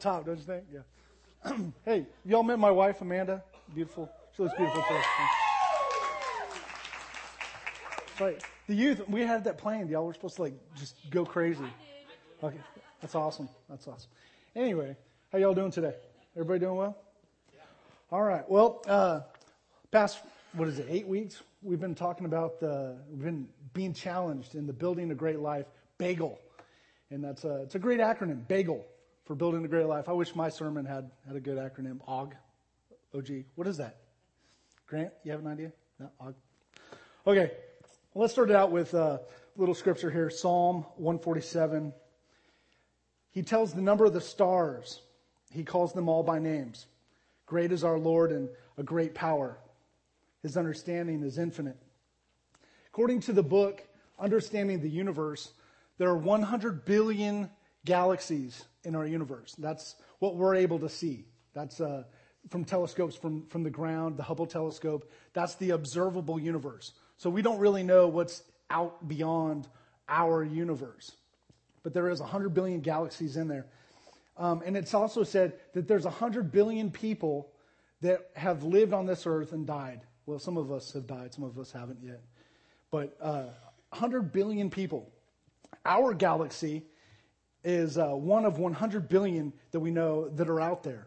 top, don't you think? Yeah. hey, y'all met my wife, Amanda? Beautiful. She looks beautiful too. The youth, we had that planned. Y'all were supposed to like just go crazy. Okay. That's awesome. That's awesome. Anyway, how y'all doing today? Everybody doing well? All right. Well, uh, past, what is it, eight weeks? We've been talking about the, we've been being challenged in the building a great life, BAGEL. And that's a, it's a great acronym, BAGEL, for building a great life. I wish my sermon had, had a good acronym, OG. OG. What is that? Grant, you have an idea? No, OG. Okay. Well, let's start it out with uh, a little scripture here Psalm 147. He tells the number of the stars, he calls them all by names. Great is our Lord and a great power. His understanding is infinite. According to the book, Understanding the Universe, there are 100 billion galaxies in our universe. That's what we're able to see. That's uh, from telescopes from, from the ground, the Hubble telescope. That's the observable universe. So we don't really know what's out beyond our universe. But there is 100 billion galaxies in there. Um, and it's also said that there's 100 billion people that have lived on this earth and died. Well, some of us have died, some of us haven't yet. But uh, 100 billion people. Our galaxy is uh, one of 100 billion that we know that are out there.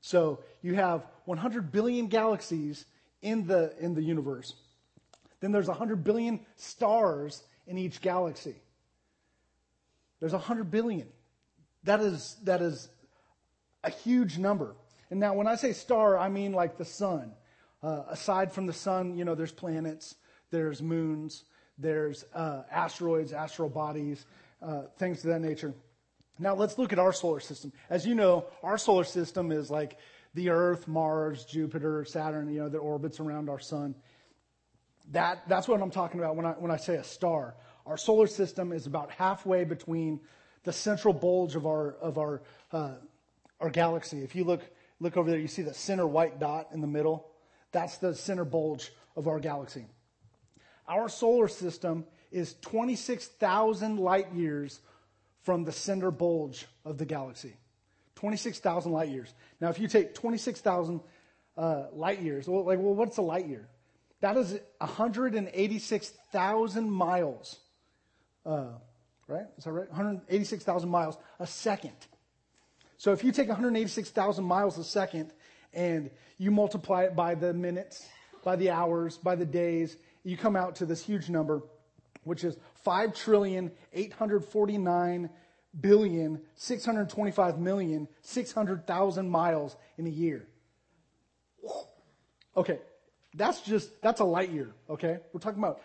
So you have 100 billion galaxies in the, in the universe. Then there's 100 billion stars in each galaxy. There's 100 billion. That is, that is a huge number. And now, when I say star, I mean like the sun. Uh, aside from the sun, you know, there's planets, there's moons, there's uh, asteroids, astral bodies, uh, things of that nature. Now, let's look at our solar system. As you know, our solar system is like the Earth, Mars, Jupiter, Saturn, you know, that orbits around our sun. That, that's what I'm talking about when I, when I say a star. Our solar system is about halfway between the central bulge of our, of our, uh, our galaxy. If you look, look over there, you see the center white dot in the middle. That's the center bulge of our galaxy. Our solar system is 26,000 light years from the center bulge of the galaxy. 26,000 light years. Now, if you take 26,000 uh, light years, well, like, well, what's a light year? That is 186,000 miles uh, right? Is that right? 186,000 miles a second. So if you take 186,000 miles a second and you multiply it by the minutes, by the hours, by the days, you come out to this huge number, which is 5 trillion 849 billion 625 million 600,000 miles in a year. Okay, that's just, that's a light year, okay? We're talking about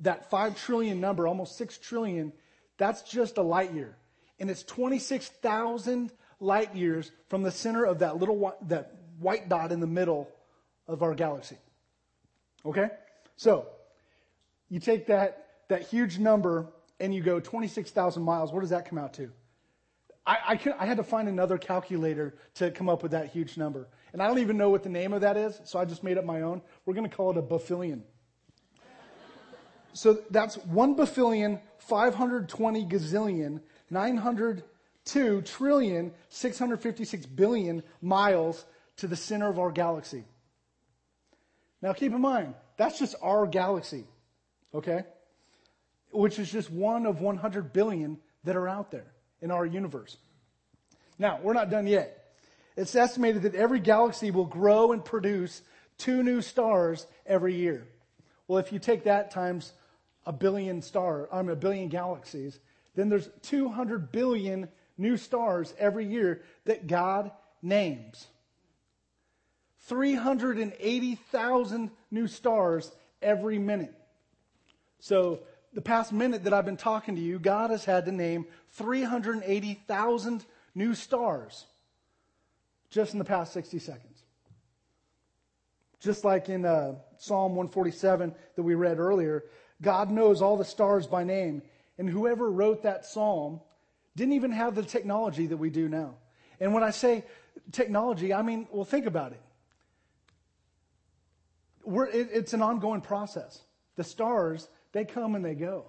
that 5 trillion number, almost 6 trillion, that's just a light year. And it's 26,000 light years from the center of that little that white dot in the middle of our galaxy. Okay? So, you take that, that huge number and you go 26,000 miles. What does that come out to? I, I, could, I, had to find another calculator to come up with that huge number. And I don't even know what the name of that is, so I just made up my own. We're going to call it a bafillion. So that's 1 bafillion, 520 gazillion, 902 trillion, 656 billion miles to the center of our galaxy. Now keep in mind, that's just our galaxy, okay? Which is just one of 100 billion that are out there in our universe. Now, we're not done yet. It's estimated that every galaxy will grow and produce two new stars every year. Well, if you take that times a billion star, I mean, a billion galaxies, then there's 200 billion new stars every year that God names. 380,000 new stars every minute. So, the past minute that I've been talking to you, God has had to name 380,000 new stars just in the past 60 seconds. Just like in uh, Psalm 147 that we read earlier, God knows all the stars by name. And whoever wrote that psalm didn't even have the technology that we do now. And when I say technology, I mean, well, think about it. It, it's an ongoing process. The stars, they come and they go.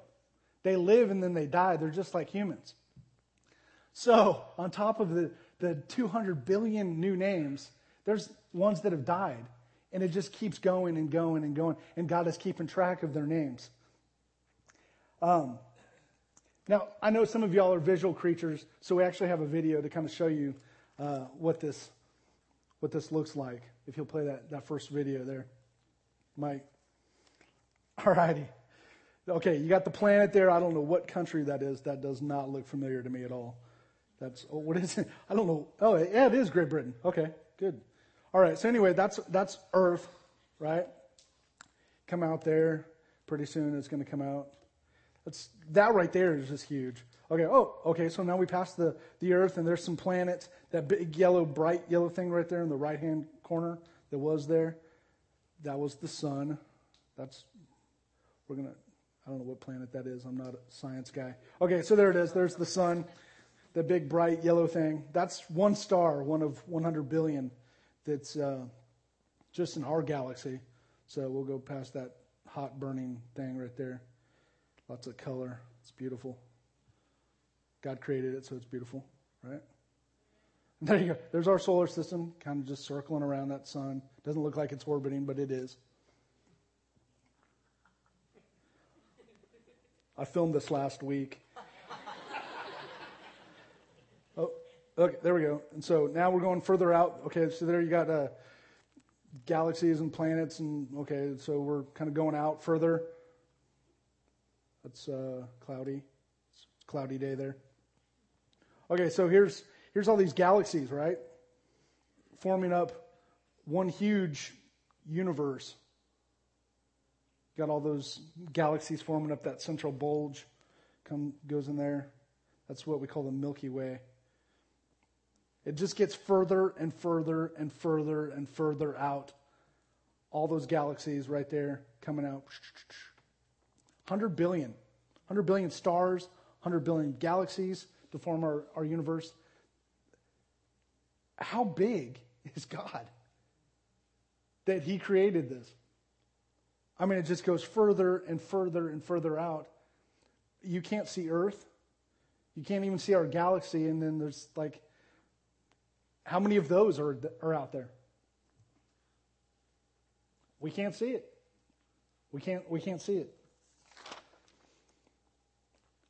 They live and then they die. They're just like humans. So, on top of the, the 200 billion new names, there's ones that have died. And it just keeps going and going and going. And God is keeping track of their names. Um, now, I know some of y'all are visual creatures, so we actually have a video to kind of show you uh, what this what this looks like. If you'll play that, that first video there, Mike. All righty. Okay, you got the planet there. I don't know what country that is. That does not look familiar to me at all. That's oh, what is it? I don't know. Oh, yeah, it is Great Britain. Okay, good. All right. So anyway, that's that's Earth, right? Come out there pretty soon. It's going to come out. That's that right there is just huge. Okay. Oh, okay. So now we pass the the Earth, and there's some planets. That big yellow, bright yellow thing right there in the right hand corner that was there. That was the sun. That's we're gonna. I don't know what planet that is. I'm not a science guy. Okay, so there it is. There's the sun the big bright yellow thing, that's one star, one of 100 billion that's uh, just in our galaxy. So we'll go past that hot burning thing right there. Lots of color. It's beautiful. God created it, so it's beautiful, right? And there you go. There's our solar system, kind of just circling around that sun. Doesn't look like it's orbiting, but it is. I filmed this last week. Oh, okay, there we go. And so now we're going further out. Okay, so there you got uh, galaxies and planets, and okay, so we're kind of going out further. That's uh, cloudy. It's cloudy day there. Okay, so here's here's all these galaxies, right? Forming up one huge universe. Got all those galaxies forming up that central bulge. Come goes in there. That's what we call the Milky Way. It just gets further and further and further and further out. All those galaxies right there coming out. 100 billion. 100 billion stars, 100 billion galaxies to form our, our universe. How big is God that He created this? I mean, it just goes further and further and further out. You can't see Earth. You can't even see our galaxy, and then there's like how many of those are, are out there? We can't see it. We can't, we can't see it.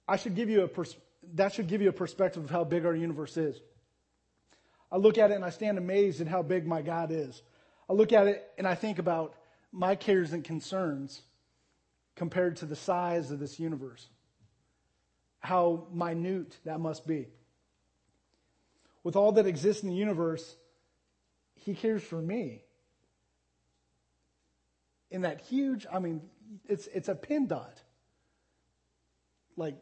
I should give you a pers- that should give you a perspective of how big our universe is. I look at it and I stand amazed at how big my God is. I look at it and I think about my cares and concerns compared to the size of this universe. How minute that must be with all that exists in the universe, he cares for me. In that huge, I mean, it's, it's a pin dot. Like,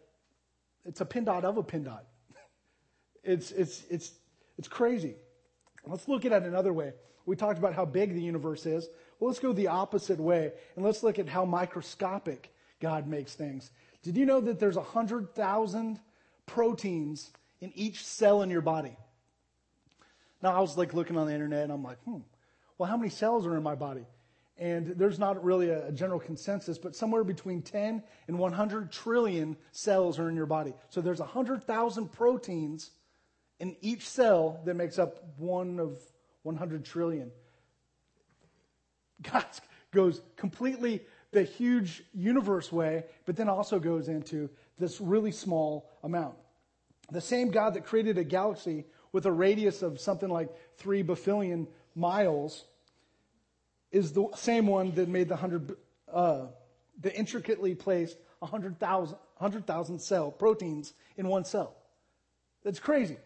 it's a pin dot of a pin dot. It's, it's, it's, it's crazy. Let's look at it another way. We talked about how big the universe is. Well, let's go the opposite way and let's look at how microscopic God makes things. Did you know that there's 100,000 proteins in each cell in your body? Now, I was like looking on the internet and I'm like, hmm, well, how many cells are in my body? And there's not really a, general consensus, but somewhere between 10 and 100 trillion cells are in your body. So there's 100,000 proteins in each cell that makes up one of 100 trillion. God goes completely the huge universe way, but then also goes into this really small amount. The same God that created a galaxy with a radius of something like three bafillion miles is the same one that made the hundred, uh, the intricately placed 100,000 100, cell proteins in one cell. That's crazy.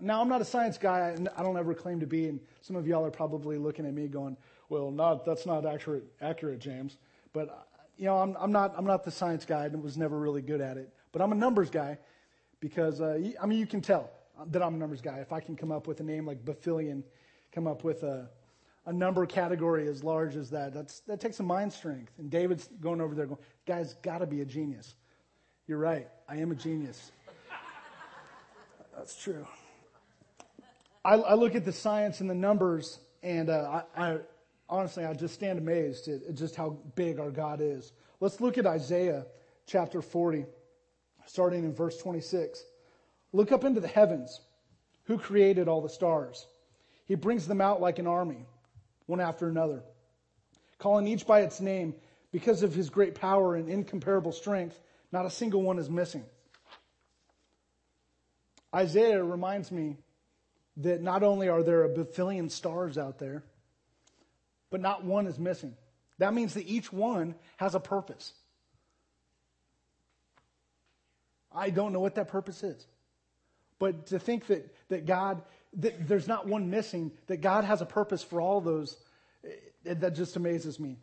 Now, I'm not a science guy, and I don't ever claim to be, and some of y'all are probably looking at me going, well, not, that's not accurate, accurate, James. But, you know, I'm, I'm, not, I'm not the science guy and was never really good at it. But I'm a numbers guy, because, uh, I mean, you can tell that I'm a numbers guy. If I can come up with a name like Bafillion, come up with a, a number category as large as that, that's, that takes some mind strength. And David's going over there going, guy's got to be a genius. You're right. I am a genius. that's true. I, I, look at the science and the numbers, and uh, I, I, honestly, I just stand amazed at, just how big our God is. Let's look at Isaiah chapter 40 starting in verse 26. Look up into the heavens. Who created all the stars? He brings them out like an army, one after another, calling each by its name because of his great power and incomparable strength. Not a single one is missing. Isaiah reminds me that not only are there a billion stars out there, but not one is missing. That means that each one has a purpose. I don't know what that purpose is. But to think that, that God, that there's not one missing, that God has a purpose for all those, it, that just amazes me.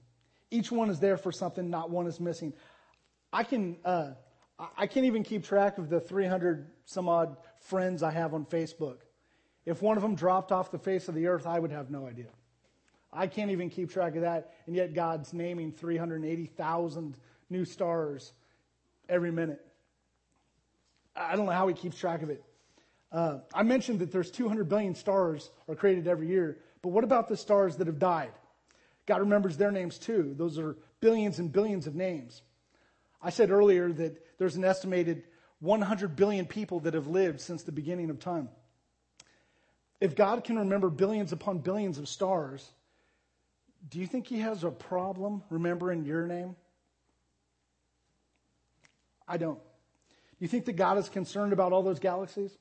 Each one is there for something, not one is missing. I can, uh, I can't even keep track of the 300 some odd friends I have on Facebook. If one of them dropped off the face of the earth, I would have no idea. I can't even keep track of that, and yet God's naming 380,000 new stars every minute. I don't know how he keeps track of it. Uh, I mentioned that there's 200 billion stars are created every year, but what about the stars that have died? God remembers their names too. Those are billions and billions of names. I said earlier that there's an estimated 100 billion people that have lived since the beginning of time. If God can remember billions upon billions of stars, do you think he has a problem remembering your name? I don't. Do you think that God is concerned about all those galaxies?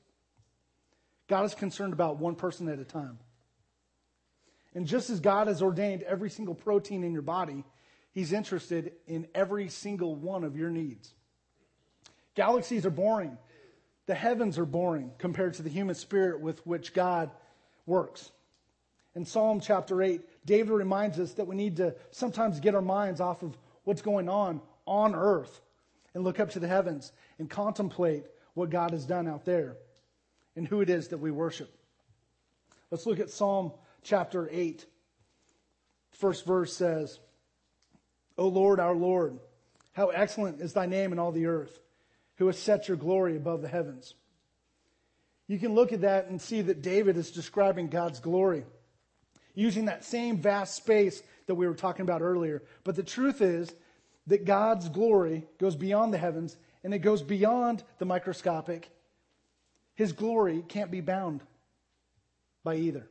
God is concerned about one person at a time. And just as God has ordained every single protein in your body, He's interested in every single one of your needs. Galaxies are boring. The heavens are boring compared to the human spirit with which God works. In Psalm chapter 8, David reminds us that we need to sometimes get our minds off of what's going on on earth and look up to the heavens and contemplate what God has done out there and who it is that we worship. Let's look at Psalm chapter 8. First verse says, O Lord, our Lord, how excellent is thy name in all the earth, who has set your glory above the heavens. You can look at that and see that David is describing God's glory using that same vast space that we were talking about earlier. But the truth is that God's glory goes beyond the heavens and it goes beyond the microscopic. His glory can't be bound by either.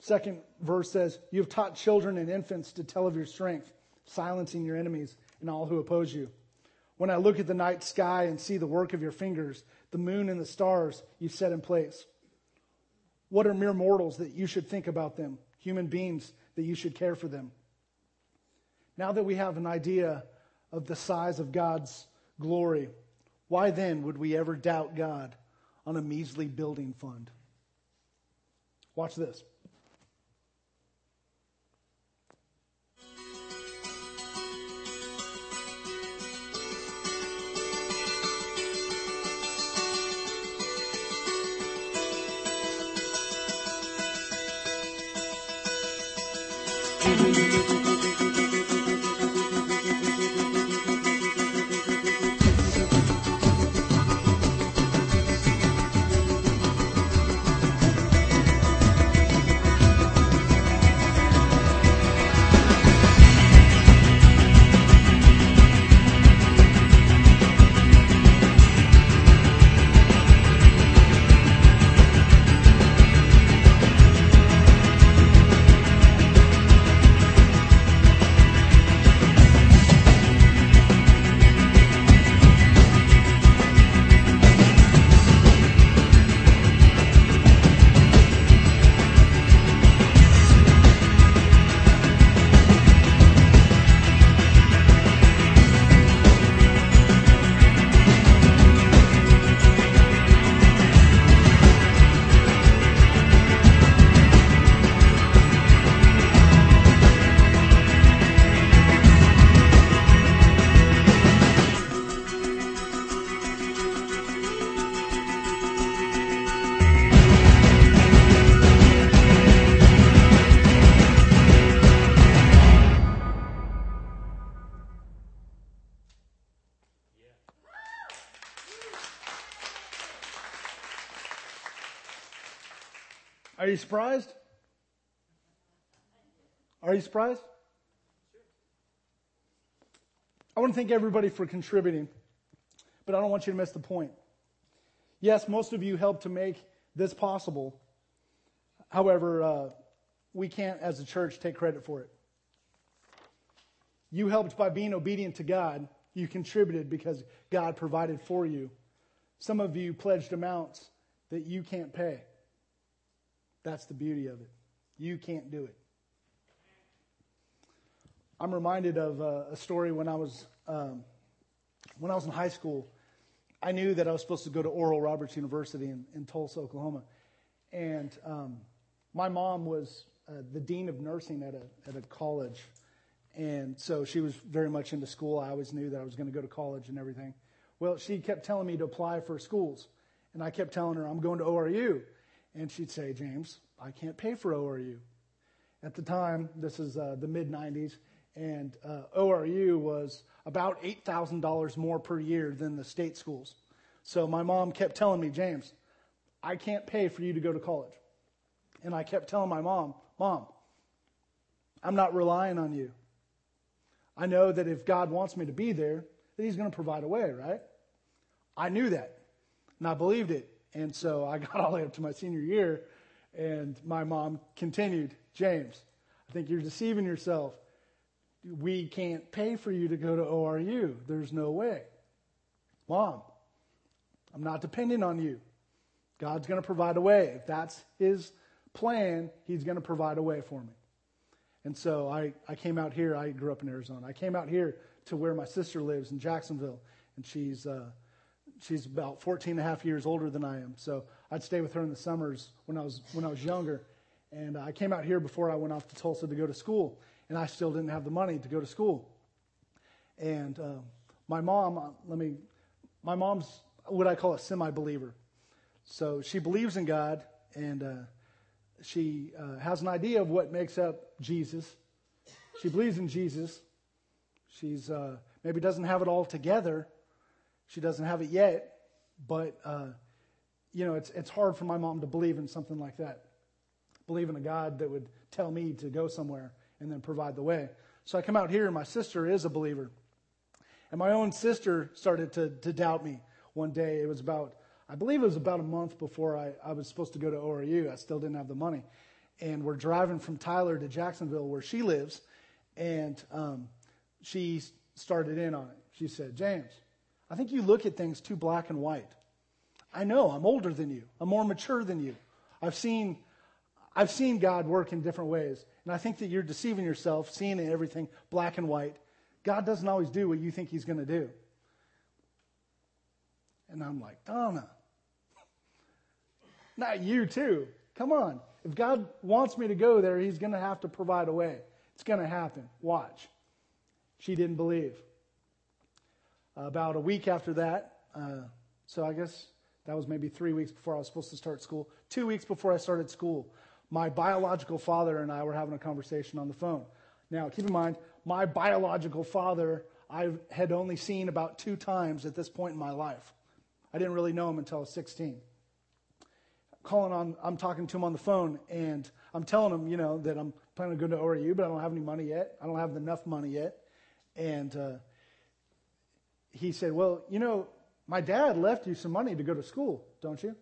Second verse says, You have taught children and infants to tell of your strength, silencing your enemies and all who oppose you. When I look at the night sky and see the work of your fingers, the moon and the stars you set in place. What are mere mortals that you should think about them? Human beings that you should care for them. Now that we have an idea of the size of God's glory, why then would we ever doubt God on a measly building fund? Watch this. Are you surprised? Are you surprised? I want to thank everybody for contributing. but I don't want you to miss the point. Yes, most of you helped to make this possible. However, uh, we can't, as a church, take credit for it. You helped by being obedient to God. You contributed because God provided for you. Some of you pledged amounts that you can't pay. That's the beauty of it. You can't do it. I'm reminded of uh, a story when I was um, when I was in high school. I knew that I was supposed to go to Oral Roberts University in, in Tulsa, Oklahoma, and um, my mom was uh, the dean of nursing at a at a college, and so she was very much into school. I always knew that I was going to go to college and everything. Well, she kept telling me to apply for schools, and I kept telling her I'm going to ORU, and she'd say, James, I can't pay for ORU. At the time, this is uh, the mid '90s and uh, ORU was about $8,000 more per year than the state schools. So my mom kept telling me, James, I can't pay for you to go to college. And I kept telling my mom, Mom, I'm not relying on you. I know that if God wants me to be there, that He's going to provide a way, right? I knew that. And I believed it. And so I got all the way up to my senior year, and my mom continued, James, I think you're deceiving yourself we can't pay for you to go to ORU. There's no way. Mom, I'm not depending on you. God's going to provide a way. If that's His plan, He's going to provide a way for me. And so I, I came out here. I grew up in Arizona. I came out here to where my sister lives in Jacksonville. And she's, uh, she's about 14 and a half years older than I am. So I'd stay with her in the summers when I was, when I was younger. And I came out here before I went off to Tulsa to go to school and I still didn't have the money to go to school. And uh, my mom, uh, let me, my mom's what I call a semi believer. So she believes in God and uh, she uh, has an idea of what makes up Jesus. She believes in Jesus. She's uh, maybe doesn't have it all together. She doesn't have it yet, but uh, you know it's it's hard for my mom to believe in something like that. Believe in a God that would tell me to go somewhere and then provide the way. So I come out here, and my sister is a believer. And my own sister started to, to doubt me one day. It was about, I believe it was about a month before I, I was supposed to go to ORU. I still didn't have the money. And we're driving from Tyler to Jacksonville, where she lives. And um, she started in on it. She said, James, I think you look at things too black and white. I know I'm older than you, I'm more mature than you. I've seen, I've seen God work in different ways. And I think that you're deceiving yourself, seeing everything black and white. God doesn't always do what you think He's going to do. And I'm like, Donna, not you too. Come on. If God wants me to go there, He's going to have to provide a way. It's going to happen. Watch. She didn't believe. About a week after that, uh, so I guess that was maybe three weeks before I was supposed to start school. Two weeks before I started school, my biological father and I were having a conversation on the phone. Now, keep in mind, my biological father I had only seen about two times at this point in my life. I didn't really know him until I was 16. Calling on, I'm talking to him on the phone, and I'm telling him, you know, that I'm planning to go to ORU, but I don't have any money yet. I don't have enough money yet. And uh, he said, Well, you know, my dad left you some money to go to school, don't you?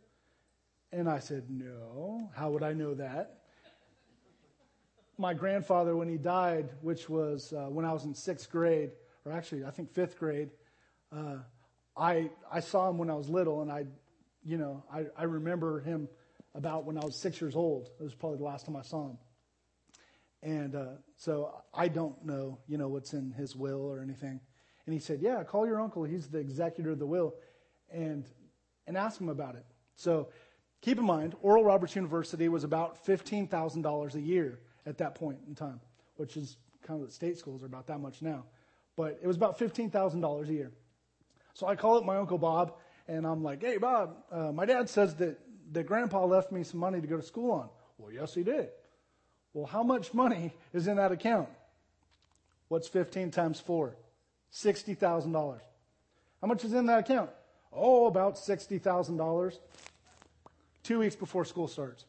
And I said, No. How would I know that? My grandfather, when he died, which was uh, when I was in sixth grade, or actually, I think fifth grade, uh, I, I saw him when I was little, and I, you know, I, I remember him about when I was six years old. It was probably the last time I saw him. And uh, so I don't know, you know, what's in his will or anything. And he said, "Yeah, call your uncle. He's the executor of the will, and and ask him about it." So Keep in mind, Oral Roberts University was about $15,000 a year at that point in time, which is kind of the state schools are about that much now. But it was about $15,000 a year. So I call up my Uncle Bob, and I'm like, hey, Bob, uh, my dad says that, that Grandpa left me some money to go to school on. Well, yes, he did. Well, how much money is in that account? What's 15 times 4? $60,000. How much is in that account? Oh, about $60,000 two weeks before school starts.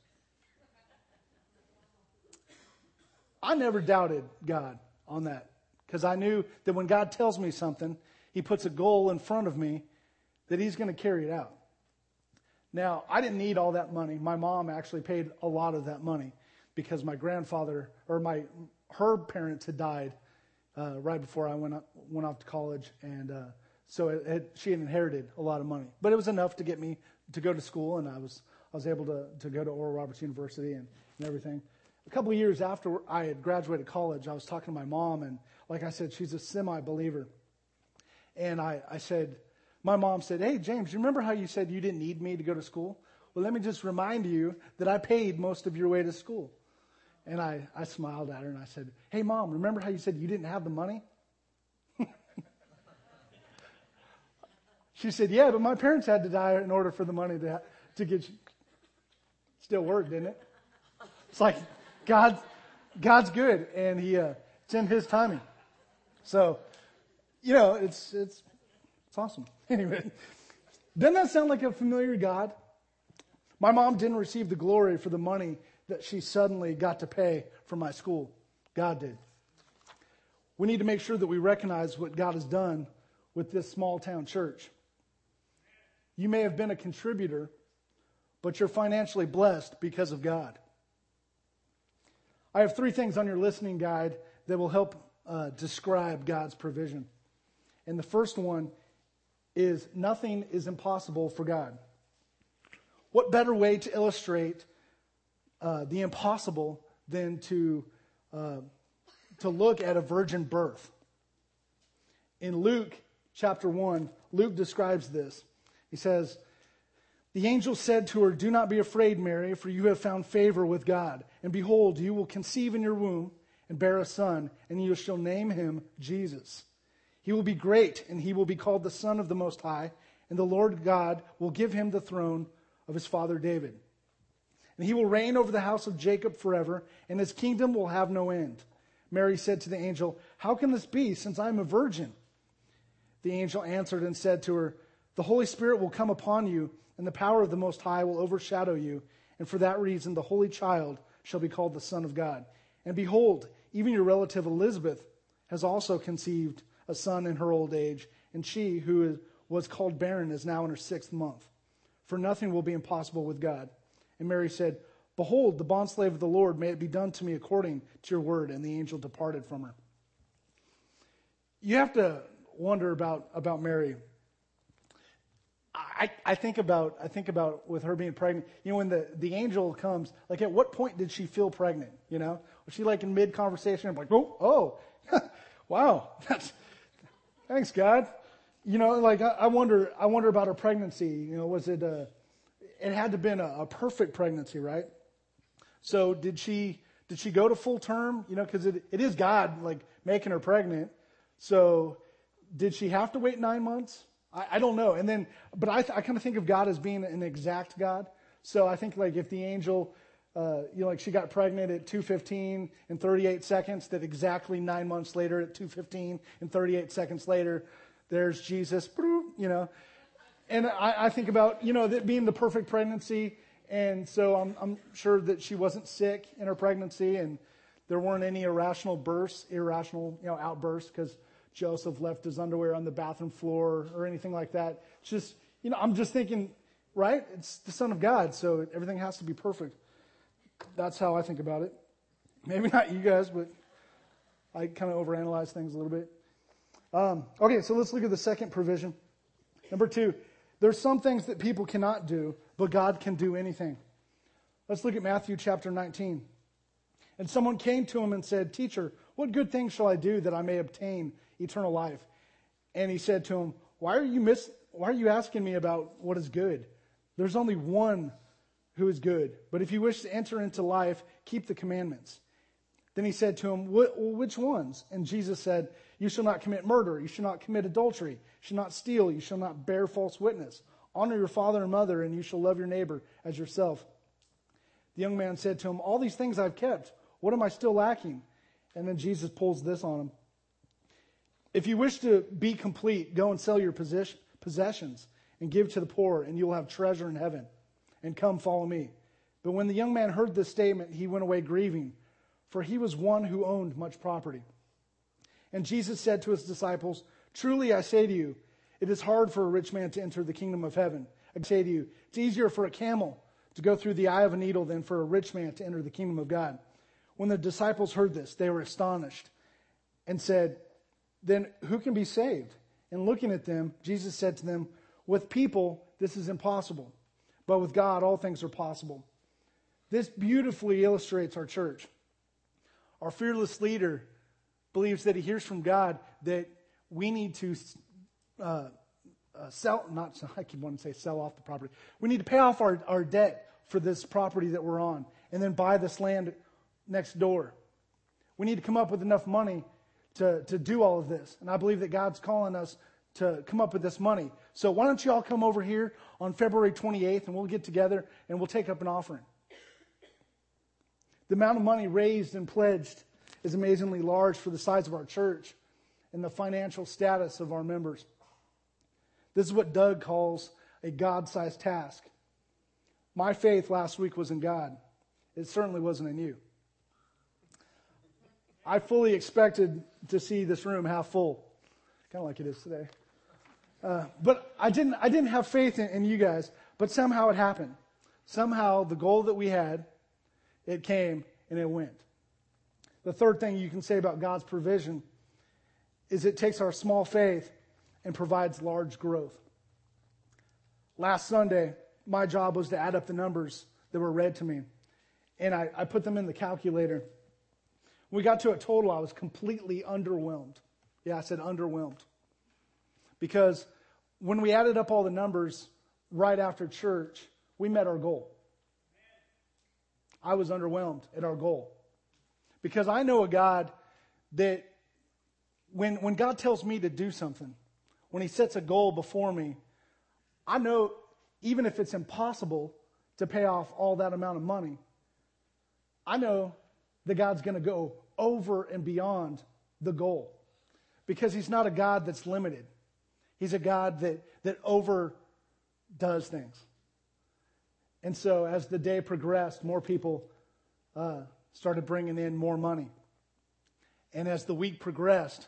I never doubted God on that because I knew that when God tells me something, He puts a goal in front of me that he's going to carry it out. Now, I didn't need all that money. My mom actually paid a lot of that money because my grandfather or my her parents had died uh, right before I went up, went off to college, and uh, so it, it, she had inherited a lot of money. But it was enough to get me to go to school, and I was I was able to to go to Oral Roberts University and, and everything. A couple of years after I had graduated college, I was talking to my mom, and like I said, she's a semi-believer, and I, I said, my mom said, Hey, James, you remember how you said you didn't need me to go to school? Well, let me just remind you that I paid most of your way to school. And I, I smiled at her and I said, Hey, mom, remember how you said you didn't have the money? she said, Yeah, but my parents had to die in order for the money to, to get you. Still worked, didn't it? It's like God's, God's good and he, uh, it's in his timing. So, you know, it's, it's, it's awesome. Anyway, doesn't that sound like a familiar God? My mom didn't receive the glory for the money that she suddenly got to pay for my school. God did. We need to make sure that we recognize what God has done with this small town church. You may have been a contributor, but you're financially blessed because of God. I have three things on your listening guide that will help uh, describe God's provision. And the first one is nothing is impossible for God. What better way to illustrate uh, the impossible than to, uh, to look at a virgin birth. In Luke chapter 1, Luke describes this. He says, The angel said to her, Do not be afraid, Mary, for you have found favor with God. And behold, you will conceive in your womb and bear a son, and you shall name him Jesus. He will be great, and he will be called the Son of the Most High, and the Lord God will give him the throne of his father David and he will reign over the house of Jacob forever, and his kingdom will have no end. Mary said to the angel, How can this be, since I am a virgin? The angel answered and said to her, The Holy Spirit will come upon you, and the power of the Most High will overshadow you, and for that reason the Holy Child shall be called the Son of God. And behold, even your relative Elizabeth has also conceived a son in her old age, and she, who was called barren, is now in her sixth month. For nothing will be impossible with God. And Mary said, Behold, the bondslave of the Lord, may it be done to me according to your word. And the angel departed from her. You have to wonder about, about Mary. I, I think about I think about with her being pregnant. You know, when the, the angel comes, like at what point did she feel pregnant? You know, was she like in mid conversation, I'm like, oh, oh, wow, that's thanks God. You know, like I, I, wonder I wonder about her pregnancy. You know, was it uh, it had to have been a, a perfect pregnancy, right? So did she did she go to full term? You know, because it, it is God like making her pregnant. So did she have to wait nine months? I, I don't know. And then, but I, I kind of think of God as being an exact God. So I think like if the angel, uh, you know, like she got pregnant at 2:15 and 38 seconds, that exactly nine months later at 2:15 and 38 seconds later, there's Jesus. You know, and I, I think about, you know, that being the perfect pregnancy. And so I'm, I'm sure that she wasn't sick in her pregnancy and there weren't any irrational bursts, irrational, you know, outbursts because Joseph left his underwear on the bathroom floor or anything like that. Just, you know, I'm just thinking, right? It's the Son of God, so everything has to be perfect. That's how I think about it. Maybe not you guys, but I kind of overanalyze things a little bit. Um, okay, so let's look at the second provision. Number two, there's some things that people cannot do, but God can do anything. Let's look at Matthew chapter 19. And someone came to him and said, Teacher, what good thing shall I do that I may obtain eternal life? And he said to him, Why are you why are you asking me about what is good? There's only one who is good. But if you wish to enter into life, keep the commandments. Then he said to him, Which ones? And Jesus said, You shall not commit murder. You shall not commit adultery. You shall not steal. You shall not bear false witness. Honor your father and mother, and you shall love your neighbor as yourself. The young man said to him, All these things I've kept. What am I still lacking? And then Jesus pulls this on him. If you wish to be complete, go and sell your possessions and give to the poor, and you will have treasure in heaven. And come, follow me. But when the young man heard this statement, he went away grieving for he was one who owned much property. And Jesus said to his disciples, Truly I say to you, It is hard for a rich man to enter the kingdom of heaven. I say to you, it's easier for a camel to go through the eye of a needle than for a rich man to enter the kingdom of God. When the disciples heard this, they were astonished and said, Then who can be saved? And looking at them, Jesus said to them, With people, this is impossible, but with God, all things are possible. This beautifully illustrates our church. Our fearless leader believes that he hears from God that we need to uh, uh, sell, not, I keep wanting to say sell off the property. We need to pay off our, our debt for this property that we're on and then buy this land next door. We need to come up with enough money to, to do all of this. And I believe that God's calling us to come up with this money. So why don't you all come over here on February 28th and we'll get together and we'll take up an offering. The amount of money raised and pledged is amazingly large for the size of our church and the financial status of our members. This is what Doug calls a God sized task. My faith last week was in God, it certainly wasn't in you. I fully expected to see this room half full, kind of like it is today. Uh, but I didn't, I didn't have faith in, in you guys, but somehow it happened. Somehow the goal that we had, it came and it went. The third thing you can say about God's provision is it takes our small faith and provides large growth. Last Sunday, my job was to add up the numbers that were read to me, and I, I put them in the calculator. We got to a total, I was completely underwhelmed. Yeah, I said underwhelmed. Because when we added up all the numbers right after church, we met our goal. I was underwhelmed at our goal. Because I know a God that when, when God tells me to do something, when He sets a goal before me, I know even if it's impossible to pay off all that amount of money, I know that God's going to go over and beyond the goal because He's not a God that's limited. He's a God that, that overdoes things. And so as the day progressed, more people uh, started bringing in more money. And as the week progressed,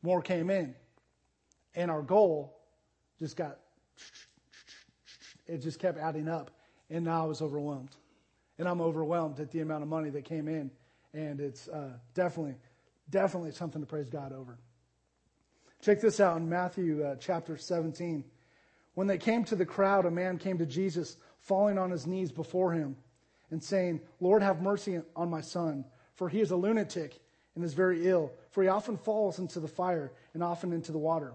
more came in. And our goal just got, it just kept adding up. And now I was overwhelmed. And I'm overwhelmed at the amount of money that came in. And it's uh, definitely, definitely something to praise God over. Check this out in Matthew uh, chapter 17. When they came to the crowd, a man came to Jesus, falling on his knees before him and saying, Lord, have mercy on my son, for he is a lunatic and is very ill, for he often falls into the fire and often into the water.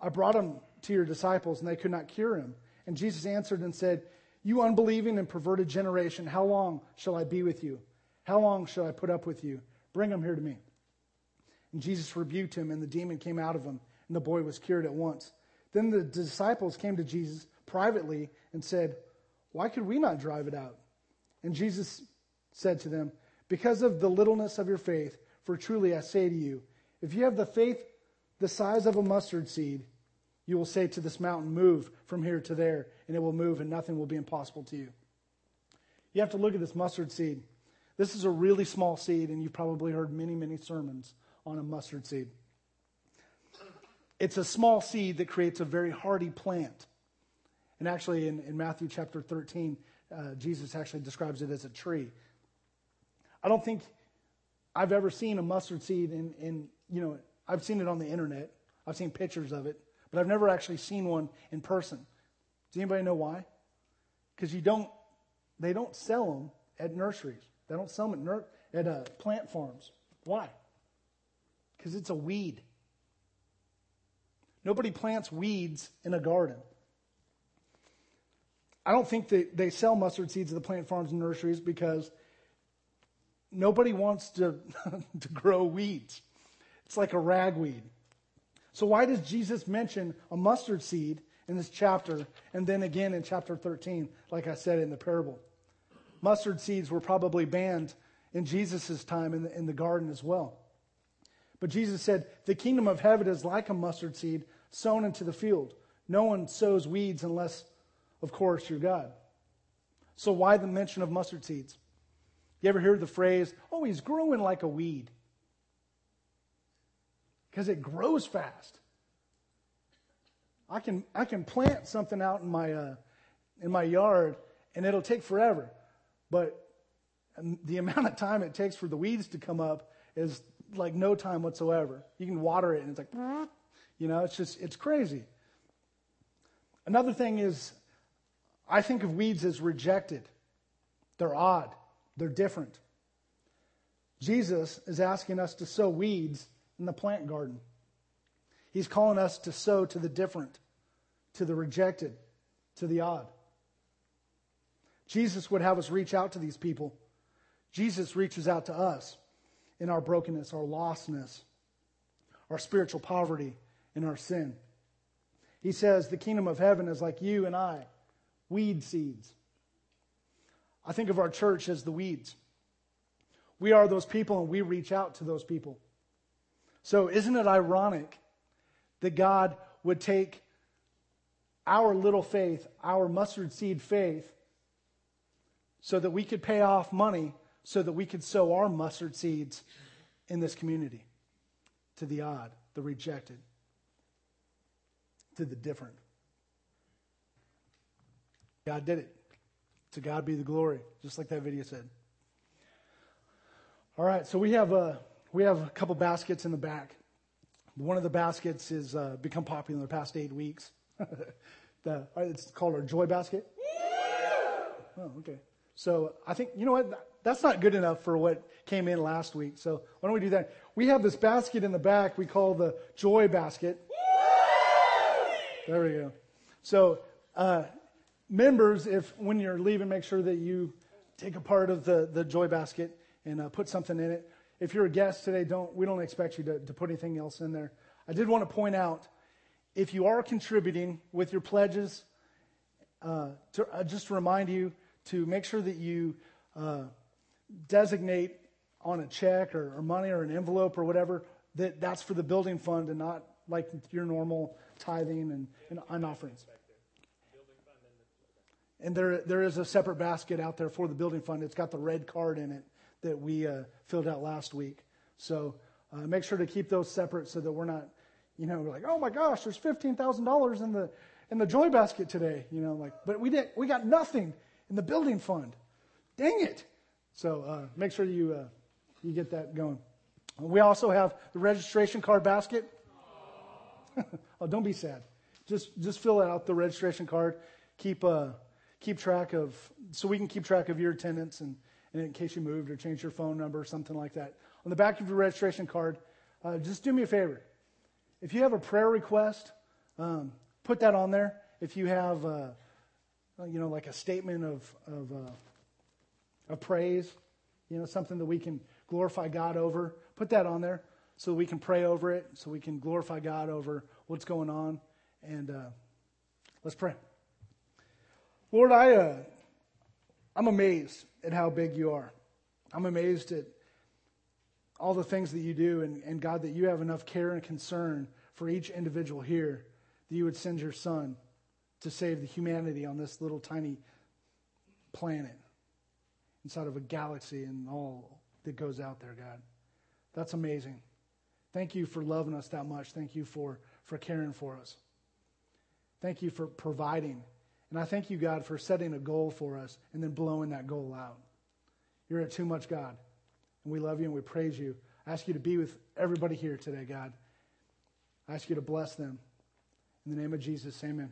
I brought him to your disciples, and they could not cure him. And Jesus answered and said, You unbelieving and perverted generation, how long shall I be with you? How long shall I put up with you? Bring him here to me. And Jesus rebuked him, and the demon came out of him, and the boy was cured at once. Then the disciples came to Jesus privately and said, Why could we not drive it out? And Jesus said to them, Because of the littleness of your faith, for truly I say to you, if you have the faith the size of a mustard seed, you will say to this mountain, Move from here to there, and it will move, and nothing will be impossible to you. You have to look at this mustard seed. This is a really small seed, and you've probably heard many, many sermons on a mustard seed. It's a small seed that creates a very hardy plant. And actually, in, in Matthew chapter 13, uh, Jesus actually describes it as a tree. I don't think I've ever seen a mustard seed in, in, you know, I've seen it on the internet. I've seen pictures of it, but I've never actually seen one in person. Does anybody know why? Because you don't, they don't sell them at nurseries. They don't sell them at, nur- at uh, plant farms. Why? Because it's a weed. Nobody plants weeds in a garden. I don't think that they sell mustard seeds at the plant farms and nurseries because nobody wants to, to grow weeds. It's like a ragweed. So why does Jesus mention a mustard seed in this chapter and then again in chapter 13, like I said in the parable? Mustard seeds were probably banned in Jesus' time in the, in the garden as well. But Jesus said, The kingdom of heaven is like a mustard seed sown into the field. No one sows weeds unless, of course, you're God. So why the mention of mustard seeds? You ever hear the phrase, oh, he's growing like a weed? Because it grows fast. I can, I can plant something out in my, uh, in my yard and it'll take forever. But the amount of time it takes for the weeds to come up is like no time whatsoever. You can water it and it's like, you know, it's just, it's crazy. Another thing is, I think of weeds as rejected. They're odd. They're different. Jesus is asking us to sow weeds in the plant garden. He's calling us to sow to the different, to the rejected, to the odd. Jesus would have us reach out to these people. Jesus reaches out to us in our brokenness, our lostness, our spiritual poverty, and our sin. He says the kingdom of heaven is like you and I, weed seeds. I think of our church as the weeds. We are those people and we reach out to those people. So, isn't it ironic that God would take our little faith, our mustard seed faith, so that we could pay off money so that we could sow our mustard seeds in this community to the odd, the rejected, to the different. God did it. To God be the glory, just like that video said. All right, so we have a we have a couple baskets in the back. One of the baskets has uh, become popular in the past eight weeks. the, it's called our joy basket. Oh, okay. So I think you know what that's not good enough for what came in last week. So why don't we do that? We have this basket in the back we call the joy basket. There we go. So uh, members, if when you're leaving, make sure that you take a part of the, the joy basket and uh, put something in it. If you're a guest today, don't we don't expect you to, to put anything else in there. I did want to point out if you are contributing with your pledges, uh, to, uh, just to remind you to make sure that you uh, designate on a check or, or, money or an envelope or whatever that that's for the building fund and not like your normal tithing and, and, and offerings. And there, there is a separate basket out there for the building fund. It's got the red card in it that we uh, filled out last week. So uh, make sure to keep those separate so that we're not, you know, like, oh my gosh, there's fifteen thousand dollars in the in the joy basket today. You know, like, but we did we got nothing in the building fund. Dang it! So uh, make sure you uh, you get that going. We also have the registration card basket. oh, don't be sad. Just just fill out the registration card. Keep uh, keep track of so we can keep track of your attendance and, and in case you moved or changed your phone number or something like that. On the back of your registration card, uh, just do me a favor. If you have a prayer request, um, put that on there. If you have, uh, you know, like a statement of of, uh, of praise, you know, something that we can glorify God over, put that on there so we can pray over it, so we can glorify God over what's going on. And uh, let's pray. Lord, I, uh, I'm amazed at how big you are. I'm amazed at all the things that you do, and, and God, that you have enough care and concern for each individual here that you would send your son to save the humanity on this little tiny planet inside of a galaxy and all that goes out there, God. That's amazing. Thank you for loving us that much. Thank you for, for caring for us. Thank you for providing and I thank you, God, for setting a goal for us and then blowing that goal out. You're a too much God. And we love you and we praise you. I ask you to be with everybody here today, God. I ask you to bless them. In the name of Jesus, amen.